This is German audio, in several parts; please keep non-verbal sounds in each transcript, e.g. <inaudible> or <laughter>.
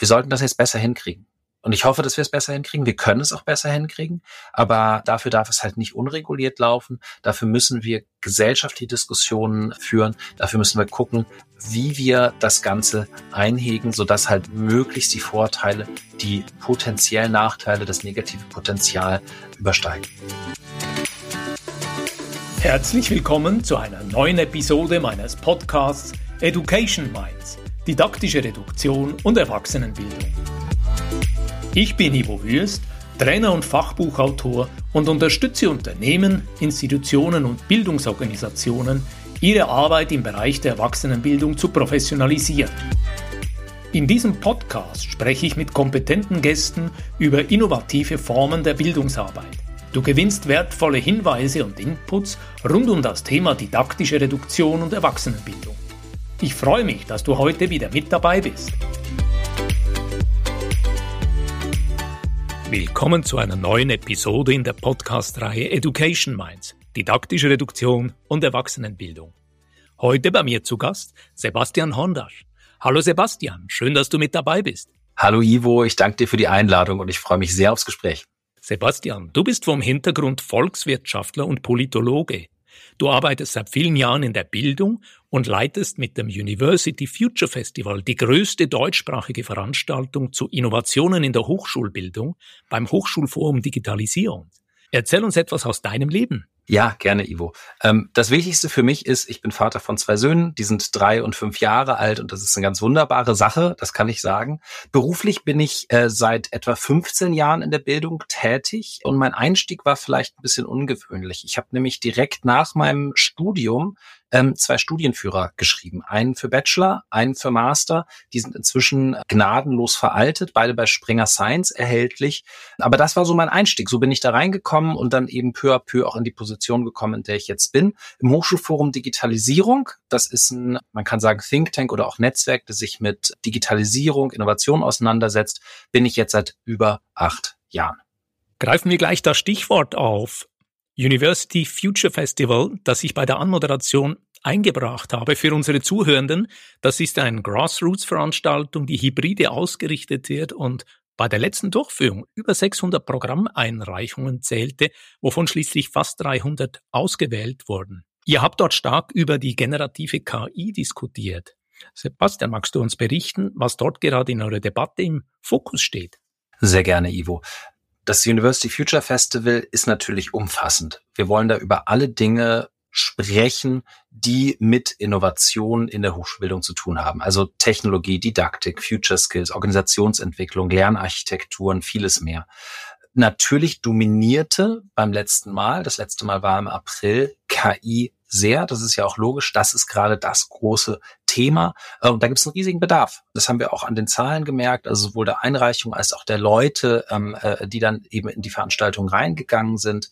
wir sollten das jetzt besser hinkriegen. Und ich hoffe, dass wir es besser hinkriegen. Wir können es auch besser hinkriegen. Aber dafür darf es halt nicht unreguliert laufen. Dafür müssen wir gesellschaftliche Diskussionen führen. Dafür müssen wir gucken, wie wir das Ganze einhegen, sodass halt möglichst die Vorteile, die potenziellen Nachteile, das negative Potenzial übersteigen. Herzlich willkommen zu einer neuen Episode meines Podcasts Education Minds, didaktische Reduktion und Erwachsenenbildung. Ich bin Ivo Würst, Trainer und Fachbuchautor und unterstütze Unternehmen, Institutionen und Bildungsorganisationen, ihre Arbeit im Bereich der Erwachsenenbildung zu professionalisieren. In diesem Podcast spreche ich mit kompetenten Gästen über innovative Formen der Bildungsarbeit. Du gewinnst wertvolle Hinweise und Inputs rund um das Thema didaktische Reduktion und Erwachsenenbildung. Ich freue mich, dass du heute wieder mit dabei bist. Willkommen zu einer neuen Episode in der Podcast-Reihe Education Minds, didaktische Reduktion und Erwachsenenbildung. Heute bei mir zu Gast Sebastian Hondasch. Hallo Sebastian, schön, dass du mit dabei bist. Hallo Ivo, ich danke dir für die Einladung und ich freue mich sehr aufs Gespräch. Sebastian, du bist vom Hintergrund Volkswirtschaftler und Politologe. Du arbeitest seit vielen Jahren in der Bildung und leitest mit dem University Future Festival die größte deutschsprachige Veranstaltung zu Innovationen in der Hochschulbildung beim Hochschulforum Digitalisierung. Erzähl uns etwas aus deinem Leben. Ja, gerne, Ivo. Ähm, das Wichtigste für mich ist, ich bin Vater von zwei Söhnen, die sind drei und fünf Jahre alt und das ist eine ganz wunderbare Sache, das kann ich sagen. Beruflich bin ich äh, seit etwa 15 Jahren in der Bildung tätig und mein Einstieg war vielleicht ein bisschen ungewöhnlich. Ich habe nämlich direkt nach meinem Studium ähm, zwei Studienführer geschrieben. Einen für Bachelor, einen für Master. Die sind inzwischen gnadenlos veraltet, beide bei Springer Science erhältlich. Aber das war so mein Einstieg. So bin ich da reingekommen und dann eben peu à peu auch in die Position gekommen, in der ich jetzt bin. Im Hochschulforum Digitalisierung, das ist ein, man kann sagen, Think Tank oder auch Netzwerk, das sich mit Digitalisierung, Innovation auseinandersetzt, bin ich jetzt seit über acht Jahren. Greifen wir gleich das Stichwort auf. University Future Festival, das ich bei der Anmoderation eingebracht habe für unsere Zuhörenden. Das ist eine Grassroots-Veranstaltung, die hybride ausgerichtet wird und bei der letzten Durchführung über 600 Programmeinreichungen zählte, wovon schließlich fast 300 ausgewählt wurden. Ihr habt dort stark über die generative KI diskutiert. Sebastian, magst du uns berichten, was dort gerade in eurer Debatte im Fokus steht? Sehr gerne, Ivo. Das University Future Festival ist natürlich umfassend. Wir wollen da über alle Dinge sprechen, die mit Innovation in der Hochschulbildung zu tun haben. Also Technologie, Didaktik, Future Skills, Organisationsentwicklung, Lernarchitekturen, vieles mehr. Natürlich dominierte beim letzten Mal, das letzte Mal war im April, KI sehr. Das ist ja auch logisch. Das ist gerade das große Thema. Äh, und da gibt es einen riesigen Bedarf. Das haben wir auch an den Zahlen gemerkt, also sowohl der Einreichung als auch der Leute, ähm, äh, die dann eben in die Veranstaltung reingegangen sind.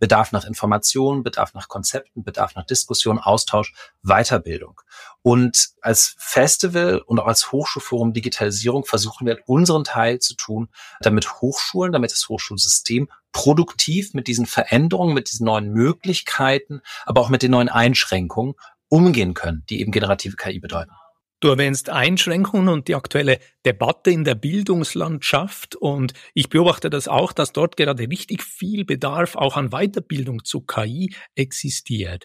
Bedarf nach Informationen, Bedarf nach Konzepten, Bedarf nach Diskussion, Austausch, Weiterbildung. Und als Festival und auch als Hochschulforum Digitalisierung versuchen wir unseren Teil zu tun, damit Hochschulen, damit das Hochschulsystem produktiv mit diesen Veränderungen, mit diesen neuen Möglichkeiten, aber auch mit den neuen Einschränkungen umgehen können, die eben generative KI bedeuten. Du erwähnst Einschränkungen und die aktuelle Debatte in der Bildungslandschaft und ich beobachte das auch, dass dort gerade richtig viel Bedarf auch an Weiterbildung zu KI existiert.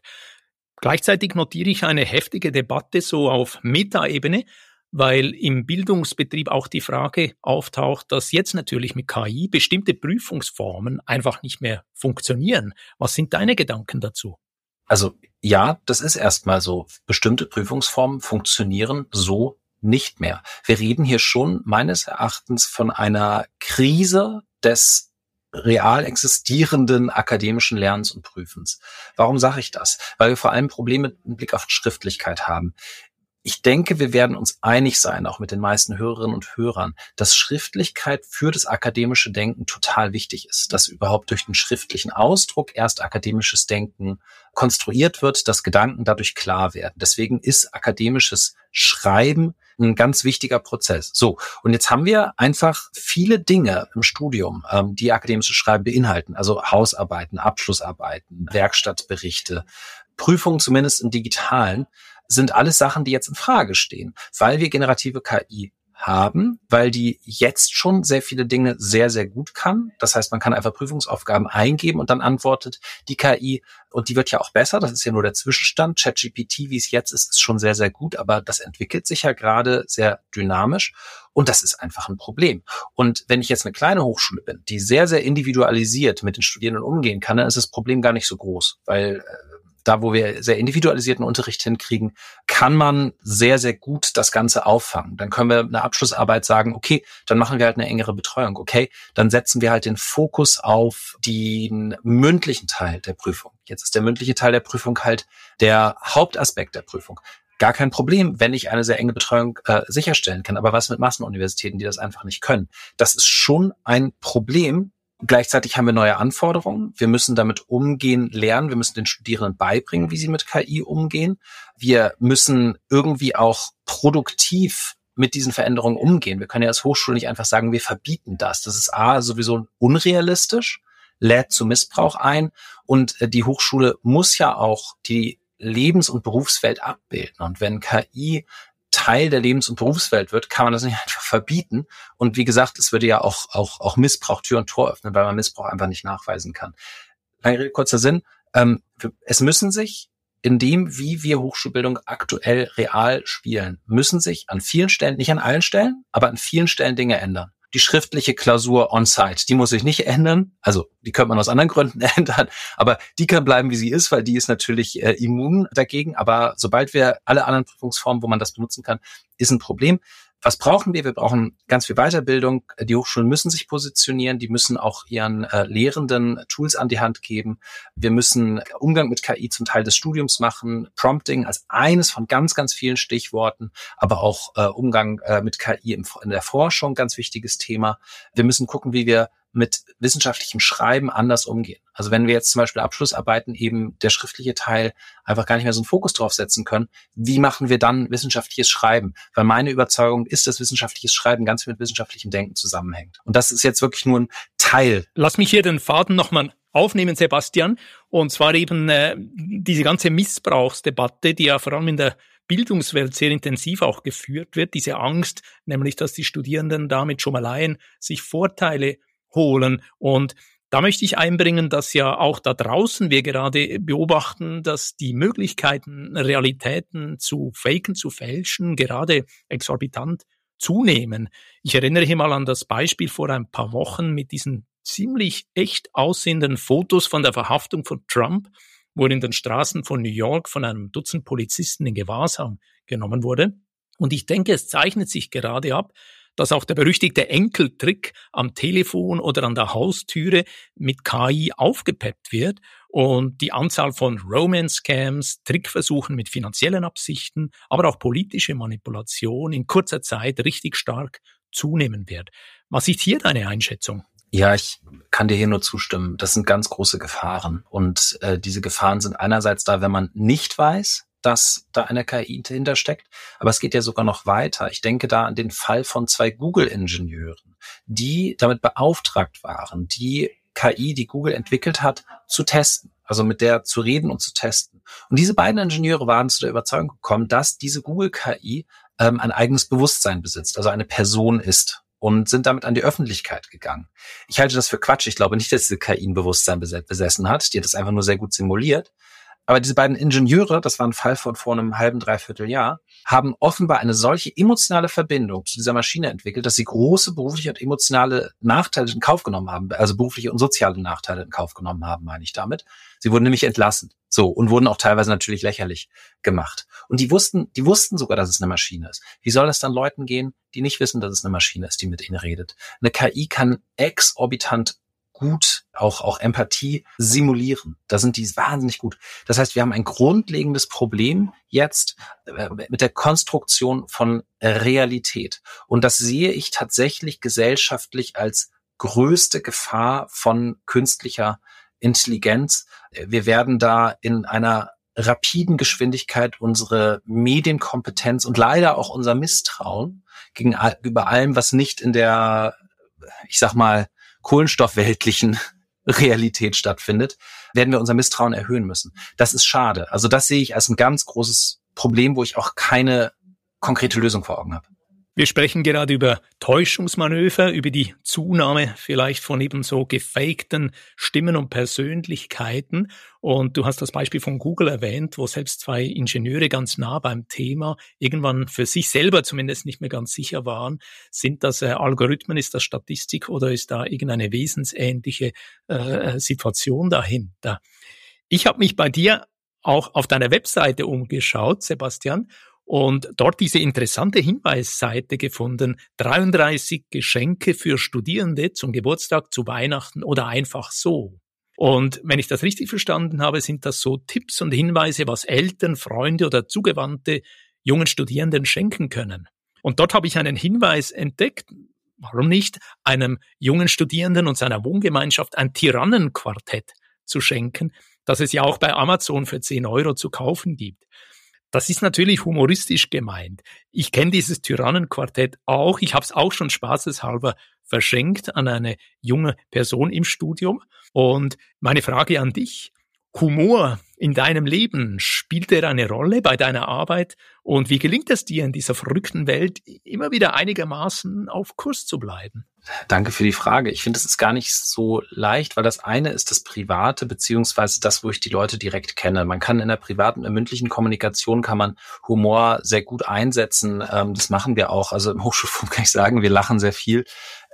Gleichzeitig notiere ich eine heftige Debatte so auf Metaebene, weil im Bildungsbetrieb auch die Frage auftaucht, dass jetzt natürlich mit KI bestimmte Prüfungsformen einfach nicht mehr funktionieren. Was sind deine Gedanken dazu? Also ja, das ist erstmal so. Bestimmte Prüfungsformen funktionieren so nicht mehr. Wir reden hier schon meines Erachtens von einer Krise des real existierenden akademischen Lernens und Prüfens. Warum sage ich das? Weil wir vor allem Probleme im Blick auf Schriftlichkeit haben ich denke, wir werden uns einig sein, auch mit den meisten Hörerinnen und Hörern, dass Schriftlichkeit für das akademische Denken total wichtig ist, dass überhaupt durch den schriftlichen Ausdruck erst akademisches Denken konstruiert wird, dass Gedanken dadurch klar werden. Deswegen ist akademisches Schreiben ein ganz wichtiger Prozess. So, und jetzt haben wir einfach viele Dinge im Studium, ähm, die akademisches Schreiben beinhalten, also Hausarbeiten, Abschlussarbeiten, Werkstattberichte, Prüfungen zumindest im digitalen, sind alles Sachen, die jetzt in Frage stehen, weil wir generative KI haben, weil die jetzt schon sehr viele Dinge sehr, sehr gut kann. Das heißt, man kann einfach Prüfungsaufgaben eingeben und dann antwortet die KI und die wird ja auch besser. Das ist ja nur der Zwischenstand. ChatGPT, wie es jetzt ist, ist schon sehr, sehr gut, aber das entwickelt sich ja gerade sehr dynamisch und das ist einfach ein Problem. Und wenn ich jetzt eine kleine Hochschule bin, die sehr, sehr individualisiert mit den Studierenden umgehen kann, dann ist das Problem gar nicht so groß, weil äh, da wo wir sehr individualisierten Unterricht hinkriegen, kann man sehr, sehr gut das Ganze auffangen. Dann können wir eine Abschlussarbeit sagen, okay, dann machen wir halt eine engere Betreuung, okay, dann setzen wir halt den Fokus auf den mündlichen Teil der Prüfung. Jetzt ist der mündliche Teil der Prüfung halt der Hauptaspekt der Prüfung. Gar kein Problem, wenn ich eine sehr enge Betreuung äh, sicherstellen kann. Aber was mit Massenuniversitäten, die das einfach nicht können? Das ist schon ein Problem, Gleichzeitig haben wir neue Anforderungen. Wir müssen damit umgehen, lernen. Wir müssen den Studierenden beibringen, wie sie mit KI umgehen. Wir müssen irgendwie auch produktiv mit diesen Veränderungen umgehen. Wir können ja als Hochschule nicht einfach sagen, wir verbieten das. Das ist A, sowieso unrealistisch, lädt zu Missbrauch ein und äh, die Hochschule muss ja auch die Lebens- und Berufswelt abbilden. Und wenn KI Teil der Lebens- und Berufswelt wird, kann man das nicht <laughs> einfach verbieten. Und wie gesagt, es würde ja auch, auch, auch Missbrauch Tür und Tor öffnen, weil man Missbrauch einfach nicht nachweisen kann. Lange kurzer Sinn. Ähm, es müssen sich in dem, wie wir Hochschulbildung aktuell real spielen, müssen sich an vielen Stellen, nicht an allen Stellen, aber an vielen Stellen Dinge ändern die schriftliche Klausur on-site. Die muss sich nicht ändern. Also die könnte man aus anderen Gründen <laughs> ändern, aber die kann bleiben, wie sie ist, weil die ist natürlich äh, immun dagegen. Aber sobald wir alle anderen Prüfungsformen, wo man das benutzen kann, ist ein Problem. Was brauchen wir? Wir brauchen ganz viel Weiterbildung. Die Hochschulen müssen sich positionieren. Die müssen auch ihren äh, Lehrenden Tools an die Hand geben. Wir müssen Umgang mit KI zum Teil des Studiums machen. Prompting als eines von ganz, ganz vielen Stichworten, aber auch äh, Umgang äh, mit KI in, in der Forschung, ganz wichtiges Thema. Wir müssen gucken, wie wir mit wissenschaftlichem Schreiben anders umgehen. Also wenn wir jetzt zum Beispiel Abschlussarbeiten eben der schriftliche Teil einfach gar nicht mehr so einen Fokus drauf setzen können, wie machen wir dann wissenschaftliches Schreiben? Weil meine Überzeugung ist, dass wissenschaftliches Schreiben ganz mit wissenschaftlichem Denken zusammenhängt. Und das ist jetzt wirklich nur ein Teil. Lass mich hier den Faden nochmal aufnehmen, Sebastian. Und zwar eben äh, diese ganze Missbrauchsdebatte, die ja vor allem in der Bildungswelt sehr intensiv auch geführt wird, diese Angst, nämlich dass die Studierenden damit schon allein sich Vorteile holen. Und da möchte ich einbringen, dass ja auch da draußen wir gerade beobachten, dass die Möglichkeiten, Realitäten zu faken, zu fälschen, gerade exorbitant zunehmen. Ich erinnere hier mal an das Beispiel vor ein paar Wochen mit diesen ziemlich echt aussehenden Fotos von der Verhaftung von Trump, wo er in den Straßen von New York von einem Dutzend Polizisten in Gewahrsam genommen wurde. Und ich denke, es zeichnet sich gerade ab, dass auch der berüchtigte Enkeltrick am Telefon oder an der Haustüre mit KI aufgepeppt wird und die Anzahl von Romance-Scams, Trickversuchen mit finanziellen Absichten, aber auch politische Manipulation in kurzer Zeit richtig stark zunehmen wird. Was ist hier deine Einschätzung? Ja, ich kann dir hier nur zustimmen. Das sind ganz große Gefahren. Und äh, diese Gefahren sind einerseits da, wenn man nicht weiß, dass da eine KI dahinter steckt. Aber es geht ja sogar noch weiter. Ich denke da an den Fall von zwei Google-Ingenieuren, die damit beauftragt waren, die KI, die Google entwickelt hat, zu testen. Also mit der zu reden und zu testen. Und diese beiden Ingenieure waren zu der Überzeugung gekommen, dass diese Google-KI ähm, ein eigenes Bewusstsein besitzt, also eine Person ist und sind damit an die Öffentlichkeit gegangen. Ich halte das für Quatsch. Ich glaube nicht, dass diese KI ein Bewusstsein besessen hat. Die hat das einfach nur sehr gut simuliert. Aber diese beiden Ingenieure, das war ein Fall von vor einem halben, dreiviertel Jahr, haben offenbar eine solche emotionale Verbindung zu dieser Maschine entwickelt, dass sie große berufliche und emotionale Nachteile in Kauf genommen haben, also berufliche und soziale Nachteile in Kauf genommen haben, meine ich damit. Sie wurden nämlich entlassen. So, und wurden auch teilweise natürlich lächerlich gemacht. Und die wussten, die wussten sogar, dass es eine Maschine ist. Wie soll es dann Leuten gehen, die nicht wissen, dass es eine Maschine ist, die mit ihnen redet? Eine KI kann exorbitant gut auch, auch Empathie simulieren. Da sind die wahnsinnig gut. Das heißt, wir haben ein grundlegendes Problem jetzt äh, mit der Konstruktion von Realität. Und das sehe ich tatsächlich gesellschaftlich als größte Gefahr von künstlicher Intelligenz. Wir werden da in einer rapiden Geschwindigkeit unsere Medienkompetenz und leider auch unser Misstrauen gegenüber allem, was nicht in der, ich sag mal, kohlenstoffweltlichen <laughs> Realität stattfindet, werden wir unser Misstrauen erhöhen müssen. Das ist schade. Also das sehe ich als ein ganz großes Problem, wo ich auch keine konkrete Lösung vor Augen habe. Wir sprechen gerade über Täuschungsmanöver, über die Zunahme vielleicht von ebenso gefakten Stimmen und Persönlichkeiten. Und du hast das Beispiel von Google erwähnt, wo selbst zwei Ingenieure ganz nah beim Thema irgendwann für sich selber zumindest nicht mehr ganz sicher waren, sind das äh, Algorithmen, ist das Statistik oder ist da irgendeine wesensähnliche äh, Situation dahinter? Ich habe mich bei dir auch auf deiner Webseite umgeschaut, Sebastian, und dort diese interessante Hinweisseite gefunden. 33 Geschenke für Studierende zum Geburtstag, zu Weihnachten oder einfach so. Und wenn ich das richtig verstanden habe, sind das so Tipps und Hinweise, was Eltern, Freunde oder Zugewandte jungen Studierenden schenken können. Und dort habe ich einen Hinweis entdeckt, warum nicht, einem jungen Studierenden und seiner Wohngemeinschaft ein Tyrannenquartett zu schenken, das es ja auch bei Amazon für 10 Euro zu kaufen gibt. Das ist natürlich humoristisch gemeint. Ich kenne dieses Tyrannenquartett auch. Ich habe es auch schon spaßeshalber verschenkt an eine junge Person im Studium. Und meine Frage an dich, Humor in deinem Leben, spielt er eine Rolle bei deiner Arbeit? Und wie gelingt es dir in dieser verrückten Welt immer wieder einigermaßen auf Kurs zu bleiben? Danke für die Frage. Ich finde, es ist gar nicht so leicht, weil das eine ist das Private beziehungsweise das, wo ich die Leute direkt kenne. Man kann in der privaten, in mündlichen Kommunikation kann man Humor sehr gut einsetzen. Ähm, das machen wir auch. Also im Hochschulfunk kann ich sagen, wir lachen sehr viel.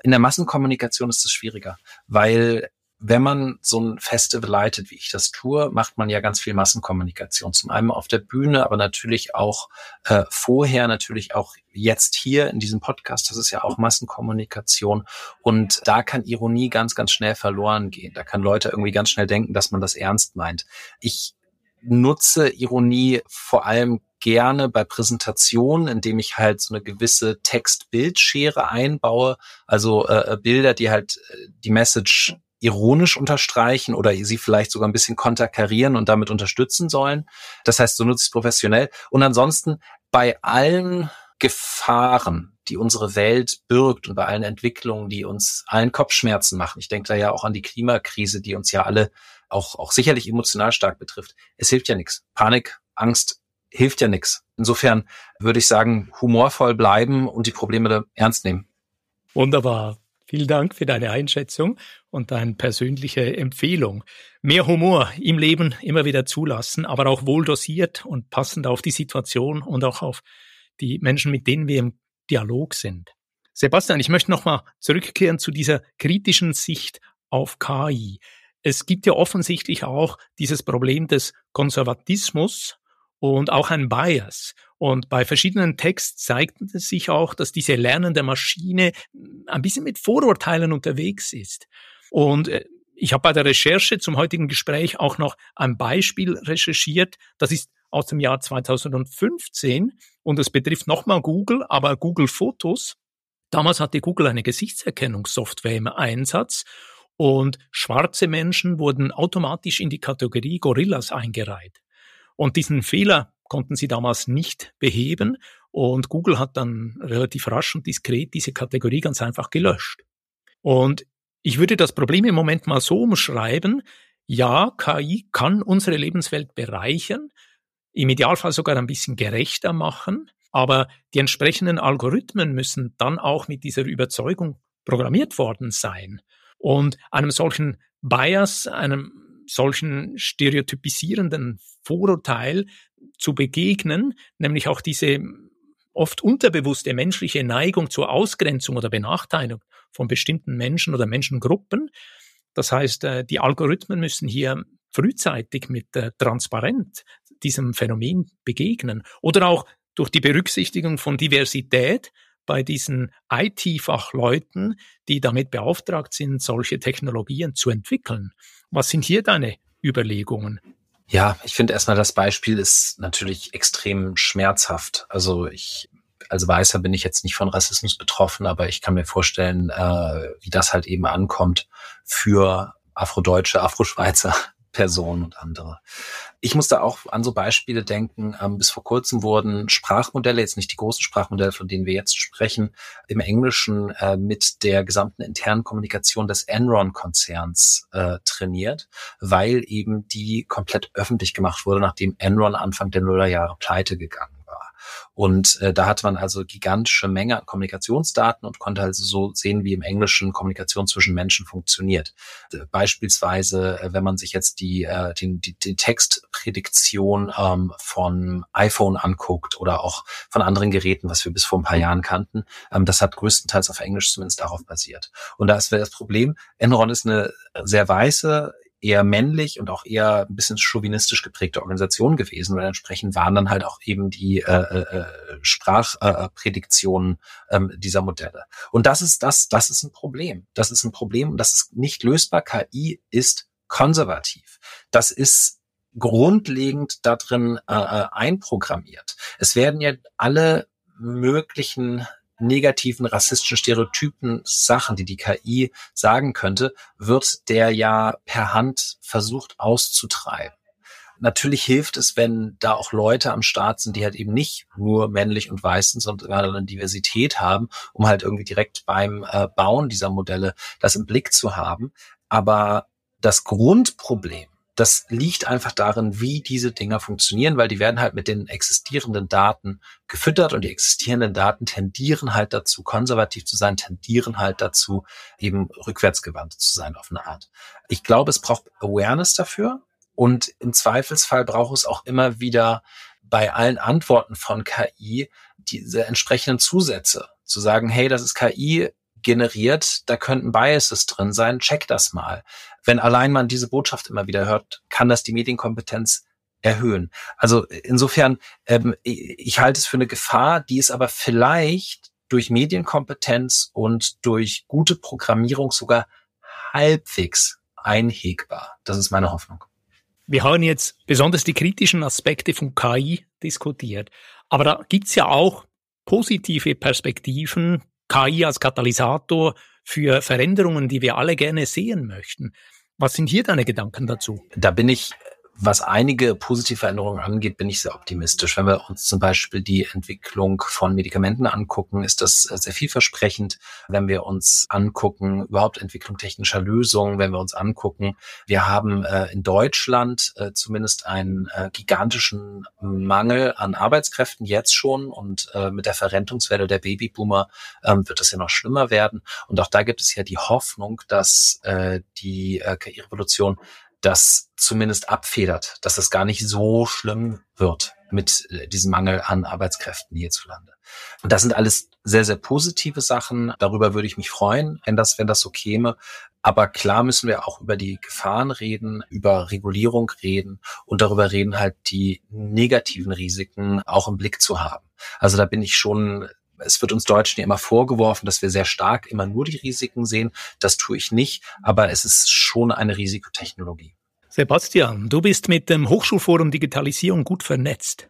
In der Massenkommunikation ist es schwieriger, weil wenn man so ein Festival leitet, wie ich das tue, macht man ja ganz viel Massenkommunikation. Zum einen auf der Bühne, aber natürlich auch äh, vorher, natürlich auch jetzt hier in diesem Podcast. Das ist ja auch Massenkommunikation. Und da kann Ironie ganz, ganz schnell verloren gehen. Da kann Leute irgendwie ganz schnell denken, dass man das ernst meint. Ich nutze Ironie vor allem gerne bei Präsentationen, indem ich halt so eine gewisse Text-Bild-Schere einbaue, also äh, Bilder, die halt äh, die Message ironisch unterstreichen oder sie vielleicht sogar ein bisschen konterkarieren und damit unterstützen sollen. Das heißt, so nutze ich es professionell. Und ansonsten bei allen Gefahren, die unsere Welt birgt und bei allen Entwicklungen, die uns allen Kopfschmerzen machen. Ich denke da ja auch an die Klimakrise, die uns ja alle auch, auch sicherlich emotional stark betrifft. Es hilft ja nichts. Panik, Angst hilft ja nichts. Insofern würde ich sagen, humorvoll bleiben und die Probleme ernst nehmen. Wunderbar. Vielen Dank für deine Einschätzung und deine persönliche Empfehlung. Mehr Humor im Leben immer wieder zulassen, aber auch wohl dosiert und passend auf die Situation und auch auf die Menschen, mit denen wir im Dialog sind. Sebastian, ich möchte nochmal zurückkehren zu dieser kritischen Sicht auf KI. Es gibt ja offensichtlich auch dieses Problem des Konservatismus und auch ein Bias. Und bei verschiedenen Texts zeigt es sich auch, dass diese lernende Maschine ein bisschen mit Vorurteilen unterwegs ist. Und äh, ich habe bei der Recherche zum heutigen Gespräch auch noch ein Beispiel recherchiert. Das ist aus dem Jahr 2015 und es betrifft nochmal Google, aber Google Fotos. Damals hatte Google eine Gesichtserkennungssoftware im Einsatz und schwarze Menschen wurden automatisch in die Kategorie Gorillas eingereiht. Und diesen Fehler konnten sie damals nicht beheben und Google hat dann relativ rasch und diskret diese Kategorie ganz einfach gelöscht. Und ich würde das Problem im Moment mal so umschreiben, ja, KI kann unsere Lebenswelt bereichern, im Idealfall sogar ein bisschen gerechter machen, aber die entsprechenden Algorithmen müssen dann auch mit dieser Überzeugung programmiert worden sein. Und einem solchen Bias, einem solchen stereotypisierenden Vorurteil zu begegnen, nämlich auch diese oft unterbewusste menschliche Neigung zur Ausgrenzung oder Benachteiligung von bestimmten Menschen oder Menschengruppen. Das heißt, äh, die Algorithmen müssen hier frühzeitig mit äh, transparent diesem Phänomen begegnen oder auch durch die Berücksichtigung von Diversität bei diesen IT-Fachleuten, die damit beauftragt sind, solche Technologien zu entwickeln. Was sind hier deine Überlegungen? Ja, ich finde erstmal das Beispiel ist natürlich extrem schmerzhaft. Also ich als Weißer bin ich jetzt nicht von Rassismus betroffen, aber ich kann mir vorstellen, äh, wie das halt eben ankommt für Afrodeutsche, Afroschweizer Personen und andere. Ich musste auch an so Beispiele denken. Ähm, bis vor kurzem wurden Sprachmodelle, jetzt nicht die großen Sprachmodelle, von denen wir jetzt sprechen, im Englischen äh, mit der gesamten internen Kommunikation des Enron-Konzerns äh, trainiert, weil eben die komplett öffentlich gemacht wurde, nachdem Enron Anfang der Nullerjahre pleite gegangen. Und äh, da hat man also gigantische Menge an Kommunikationsdaten und konnte also so sehen, wie im Englischen Kommunikation zwischen Menschen funktioniert. Äh, beispielsweise, äh, wenn man sich jetzt die, äh, die, die, die Textprädiktion ähm, von iPhone anguckt oder auch von anderen Geräten, was wir bis vor ein paar Jahren kannten, ähm, das hat größtenteils auf Englisch zumindest darauf basiert. Und da ist das Problem, Enron ist eine sehr weiße, eher männlich und auch eher ein bisschen chauvinistisch geprägte Organisation gewesen und entsprechend waren dann halt auch eben die äh, äh, Sprachprädiktionen äh, ähm, dieser Modelle. Und das ist das, das ist ein Problem. Das ist ein Problem und das ist nicht lösbar. KI ist konservativ. Das ist grundlegend da drin äh, äh einprogrammiert. Es werden ja alle möglichen negativen rassistischen Stereotypen Sachen, die die KI sagen könnte, wird der ja per Hand versucht auszutreiben. Natürlich hilft es, wenn da auch Leute am Start sind, die halt eben nicht nur männlich und weiß sind, sondern eine Diversität haben, um halt irgendwie direkt beim äh, Bauen dieser Modelle das im Blick zu haben. Aber das Grundproblem das liegt einfach darin, wie diese Dinger funktionieren, weil die werden halt mit den existierenden Daten gefüttert und die existierenden Daten tendieren halt dazu, konservativ zu sein, tendieren halt dazu, eben rückwärtsgewandt zu sein auf eine Art. Ich glaube, es braucht Awareness dafür und im Zweifelsfall braucht es auch immer wieder bei allen Antworten von KI diese entsprechenden Zusätze. Zu sagen, hey, das ist KI, generiert, da könnten Biases drin sein, check das mal. Wenn allein man diese Botschaft immer wieder hört, kann das die Medienkompetenz erhöhen. Also insofern, ähm, ich halte es für eine Gefahr, die ist aber vielleicht durch Medienkompetenz und durch gute Programmierung sogar halbwegs einhegbar. Das ist meine Hoffnung. Wir haben jetzt besonders die kritischen Aspekte von KI diskutiert. Aber da gibt's ja auch positive Perspektiven, KI als Katalysator für Veränderungen, die wir alle gerne sehen möchten. Was sind hier deine Gedanken dazu? Da bin ich was einige positive Veränderungen angeht, bin ich sehr optimistisch. Wenn wir uns zum Beispiel die Entwicklung von Medikamenten angucken, ist das sehr vielversprechend. Wenn wir uns angucken, überhaupt Entwicklung technischer Lösungen, wenn wir uns angucken, wir haben äh, in Deutschland äh, zumindest einen äh, gigantischen Mangel an Arbeitskräften jetzt schon und äh, mit der Verrentungswelle der Babyboomer ähm, wird es ja noch schlimmer werden. Und auch da gibt es ja die Hoffnung, dass äh, die äh, KI-Revolution das zumindest abfedert, dass es gar nicht so schlimm wird mit äh, diesem Mangel an Arbeitskräften hierzulande. Und das sind alles sehr, sehr positive Sachen. Darüber würde ich mich freuen, wenn das, wenn das so käme. Aber klar müssen wir auch über die Gefahren reden, über Regulierung reden und darüber reden, halt die negativen Risiken auch im Blick zu haben. Also da bin ich schon es wird uns Deutschen ja immer vorgeworfen, dass wir sehr stark immer nur die Risiken sehen. Das tue ich nicht, aber es ist schon eine Risikotechnologie. Sebastian, du bist mit dem Hochschulforum Digitalisierung gut vernetzt.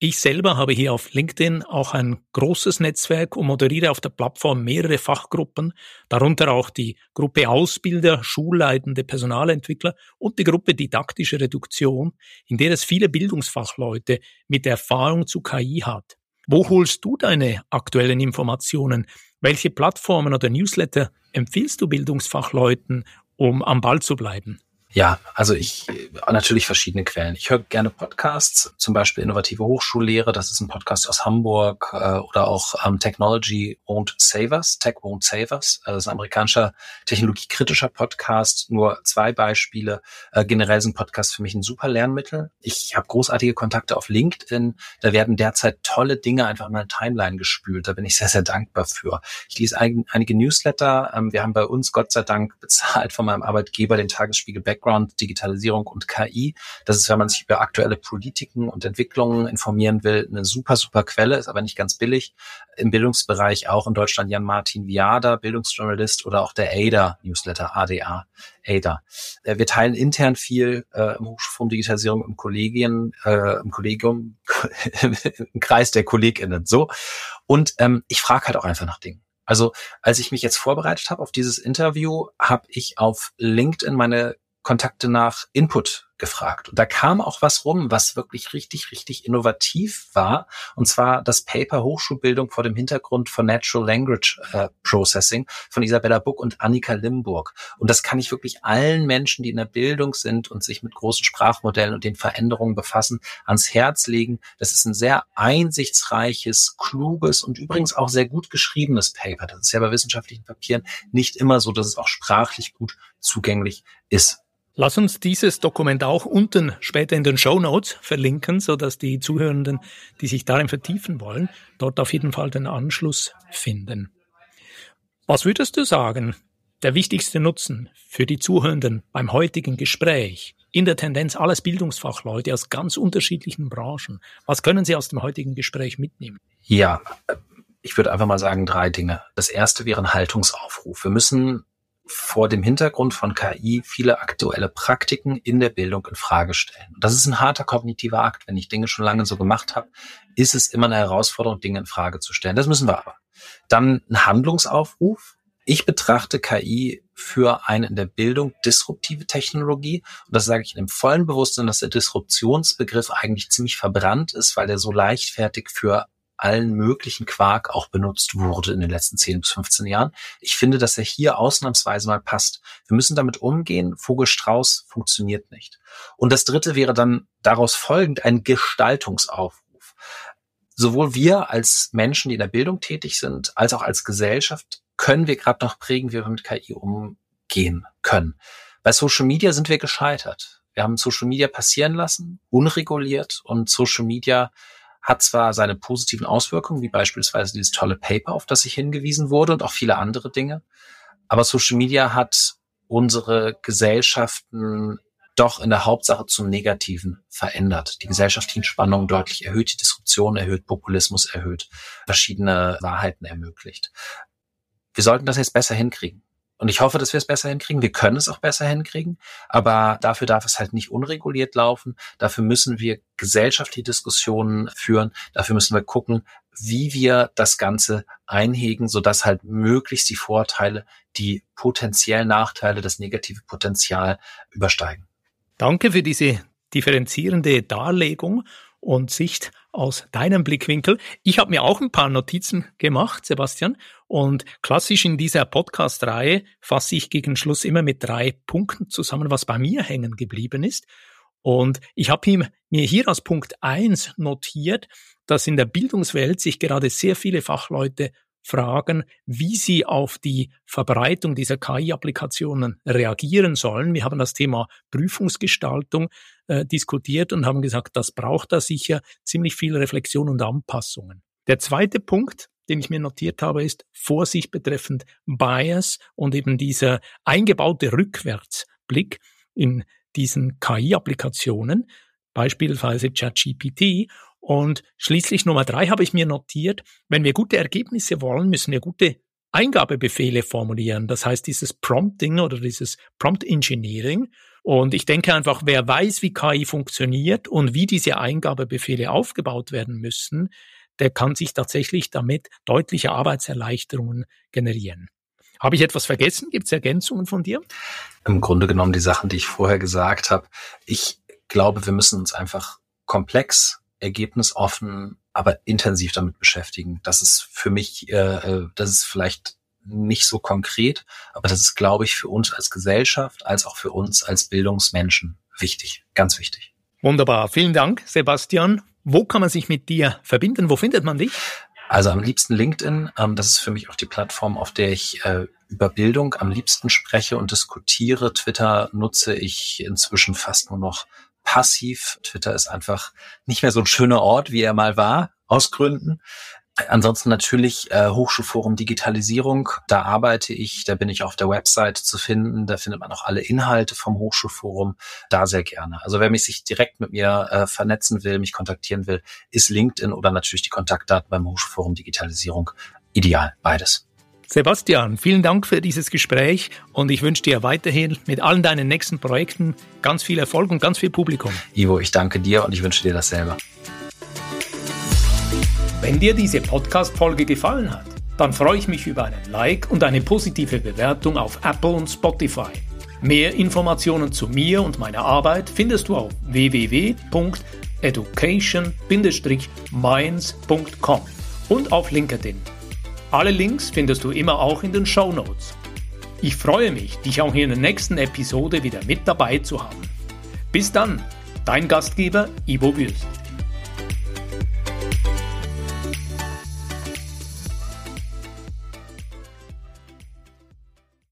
Ich selber habe hier auf LinkedIn auch ein großes Netzwerk und moderiere auf der Plattform mehrere Fachgruppen, darunter auch die Gruppe Ausbilder, Schulleitende, Personalentwickler und die Gruppe Didaktische Reduktion, in der es viele Bildungsfachleute mit Erfahrung zu KI hat. Wo holst du deine aktuellen Informationen? Welche Plattformen oder Newsletter empfiehlst du Bildungsfachleuten, um am Ball zu bleiben? Ja, also ich natürlich verschiedene Quellen. Ich höre gerne Podcasts, zum Beispiel Innovative Hochschullehre, das ist ein Podcast aus Hamburg, äh, oder auch ähm, Technology Won't Save Us, Tech Won't Save Us. Also das ist ein amerikanischer technologiekritischer Podcast. Nur zwei Beispiele. Äh, generell sind Podcasts für mich ein super Lernmittel. Ich habe großartige Kontakte auf LinkedIn. Da werden derzeit tolle Dinge einfach in meine Timeline gespült. Da bin ich sehr, sehr dankbar für. Ich lese ein, einige Newsletter. Ähm, wir haben bei uns Gott sei Dank <laughs> bezahlt von meinem Arbeitgeber den Tagesspiegel Back Background Digitalisierung und KI. Das ist, wenn man sich über aktuelle Politiken und Entwicklungen informieren will, eine super, super Quelle, ist aber nicht ganz billig. Im Bildungsbereich auch in Deutschland Jan-Martin Viada, Bildungsjournalist oder auch der ADA Newsletter, ADA, ADA. Äh, wir teilen intern viel äh, im Hochschulforum Digitalisierung im Kollegien, äh, im Kollegium, <laughs> im Kreis der KollegInnen, so. Und ähm, ich frage halt auch einfach nach Dingen. Also als ich mich jetzt vorbereitet habe auf dieses Interview, habe ich auf LinkedIn meine Kontakte nach Input gefragt. Und da kam auch was rum, was wirklich richtig, richtig innovativ war. Und zwar das Paper Hochschulbildung vor dem Hintergrund von Natural Language äh, Processing von Isabella Buck und Annika Limburg. Und das kann ich wirklich allen Menschen, die in der Bildung sind und sich mit großen Sprachmodellen und den Veränderungen befassen, ans Herz legen. Das ist ein sehr einsichtsreiches, kluges und übrigens auch sehr gut geschriebenes Paper. Das ist ja bei wissenschaftlichen Papieren nicht immer so, dass es auch sprachlich gut zugänglich ist. Lass uns dieses Dokument auch unten später in den Show Notes verlinken, so dass die Zuhörenden, die sich darin vertiefen wollen, dort auf jeden Fall den Anschluss finden. Was würdest du sagen, der wichtigste Nutzen für die Zuhörenden beim heutigen Gespräch? In der Tendenz alles Bildungsfachleute aus ganz unterschiedlichen Branchen. Was können Sie aus dem heutigen Gespräch mitnehmen? Ja, ich würde einfach mal sagen drei Dinge. Das erste wäre ein Haltungsaufruf. Wir müssen vor dem Hintergrund von KI viele aktuelle Praktiken in der Bildung in Frage stellen. Das ist ein harter kognitiver Akt. Wenn ich Dinge schon lange so gemacht habe, ist es immer eine Herausforderung, Dinge in Frage zu stellen. Das müssen wir aber. Dann ein Handlungsaufruf. Ich betrachte KI für eine in der Bildung disruptive Technologie. Und das sage ich in dem vollen Bewusstsein, dass der Disruptionsbegriff eigentlich ziemlich verbrannt ist, weil er so leichtfertig für allen möglichen Quark auch benutzt wurde in den letzten 10 bis 15 Jahren. Ich finde, dass er hier ausnahmsweise mal passt. Wir müssen damit umgehen. Vogelstrauß funktioniert nicht. Und das dritte wäre dann daraus folgend ein Gestaltungsaufruf. Sowohl wir als Menschen, die in der Bildung tätig sind, als auch als Gesellschaft können wir gerade noch prägen, wie wir mit KI umgehen können. Bei Social Media sind wir gescheitert. Wir haben Social Media passieren lassen, unreguliert und Social Media hat zwar seine positiven Auswirkungen, wie beispielsweise dieses tolle Paper, auf das ich hingewiesen wurde und auch viele andere Dinge, aber Social Media hat unsere Gesellschaften doch in der Hauptsache zum Negativen verändert. Die gesellschaftlichen Spannungen deutlich erhöht, die Disruption erhöht, Populismus erhöht, verschiedene Wahrheiten ermöglicht. Wir sollten das jetzt besser hinkriegen. Und ich hoffe, dass wir es besser hinkriegen. Wir können es auch besser hinkriegen. Aber dafür darf es halt nicht unreguliert laufen. Dafür müssen wir gesellschaftliche Diskussionen führen. Dafür müssen wir gucken, wie wir das Ganze einhegen, sodass halt möglichst die Vorteile, die potenziellen Nachteile, das negative Potenzial übersteigen. Danke für diese differenzierende Darlegung und Sicht aus deinem Blickwinkel. Ich habe mir auch ein paar Notizen gemacht, Sebastian, und klassisch in dieser Podcast-Reihe fasse ich gegen Schluss immer mit drei Punkten zusammen, was bei mir hängen geblieben ist. Und ich habe mir hier als Punkt eins notiert, dass in der Bildungswelt sich gerade sehr viele Fachleute fragen, wie sie auf die Verbreitung dieser KI-Applikationen reagieren sollen. Wir haben das Thema Prüfungsgestaltung äh, diskutiert und haben gesagt, das braucht da sicher ziemlich viel Reflexion und Anpassungen. Der zweite Punkt, den ich mir notiert habe, ist Vorsicht betreffend Bias und eben dieser eingebaute Rückwärtsblick in diesen KI-Applikationen, beispielsweise ChatGPT und schließlich Nummer drei habe ich mir notiert, wenn wir gute Ergebnisse wollen, müssen wir gute Eingabebefehle formulieren. Das heißt, dieses Prompting oder dieses Prompt Engineering. Und ich denke einfach, wer weiß, wie KI funktioniert und wie diese Eingabebefehle aufgebaut werden müssen, der kann sich tatsächlich damit deutliche Arbeitserleichterungen generieren. Habe ich etwas vergessen? Gibt es Ergänzungen von dir? Im Grunde genommen die Sachen, die ich vorher gesagt habe. Ich glaube, wir müssen uns einfach komplex ergebnisoffen, aber intensiv damit beschäftigen. Das ist für mich, äh, äh, das ist vielleicht nicht so konkret, aber das ist, glaube ich, für uns als Gesellschaft als auch für uns als Bildungsmenschen wichtig, ganz wichtig. Wunderbar, vielen Dank, Sebastian. Wo kann man sich mit dir verbinden? Wo findet man dich? Also am liebsten LinkedIn. Ähm, das ist für mich auch die Plattform, auf der ich äh, über Bildung am liebsten spreche und diskutiere. Twitter nutze ich inzwischen fast nur noch passiv. Twitter ist einfach nicht mehr so ein schöner Ort, wie er mal war, aus Gründen. Ansonsten natürlich äh, Hochschulforum Digitalisierung. Da arbeite ich, da bin ich auf der Website zu finden. Da findet man auch alle Inhalte vom Hochschulforum. Da sehr gerne. Also wer mich sich direkt mit mir äh, vernetzen will, mich kontaktieren will, ist LinkedIn oder natürlich die Kontaktdaten beim Hochschulforum Digitalisierung ideal. Beides. Sebastian, vielen Dank für dieses Gespräch und ich wünsche dir weiterhin mit allen deinen nächsten Projekten ganz viel Erfolg und ganz viel Publikum. Ivo, ich danke dir und ich wünsche dir dasselbe. Wenn dir diese Podcast-Folge gefallen hat, dann freue ich mich über einen Like und eine positive Bewertung auf Apple und Spotify. Mehr Informationen zu mir und meiner Arbeit findest du auf www.education-minds.com und auf LinkedIn. Alle Links findest du immer auch in den Show Notes. Ich freue mich, dich auch in der nächsten Episode wieder mit dabei zu haben. Bis dann, dein Gastgeber Ivo Würst.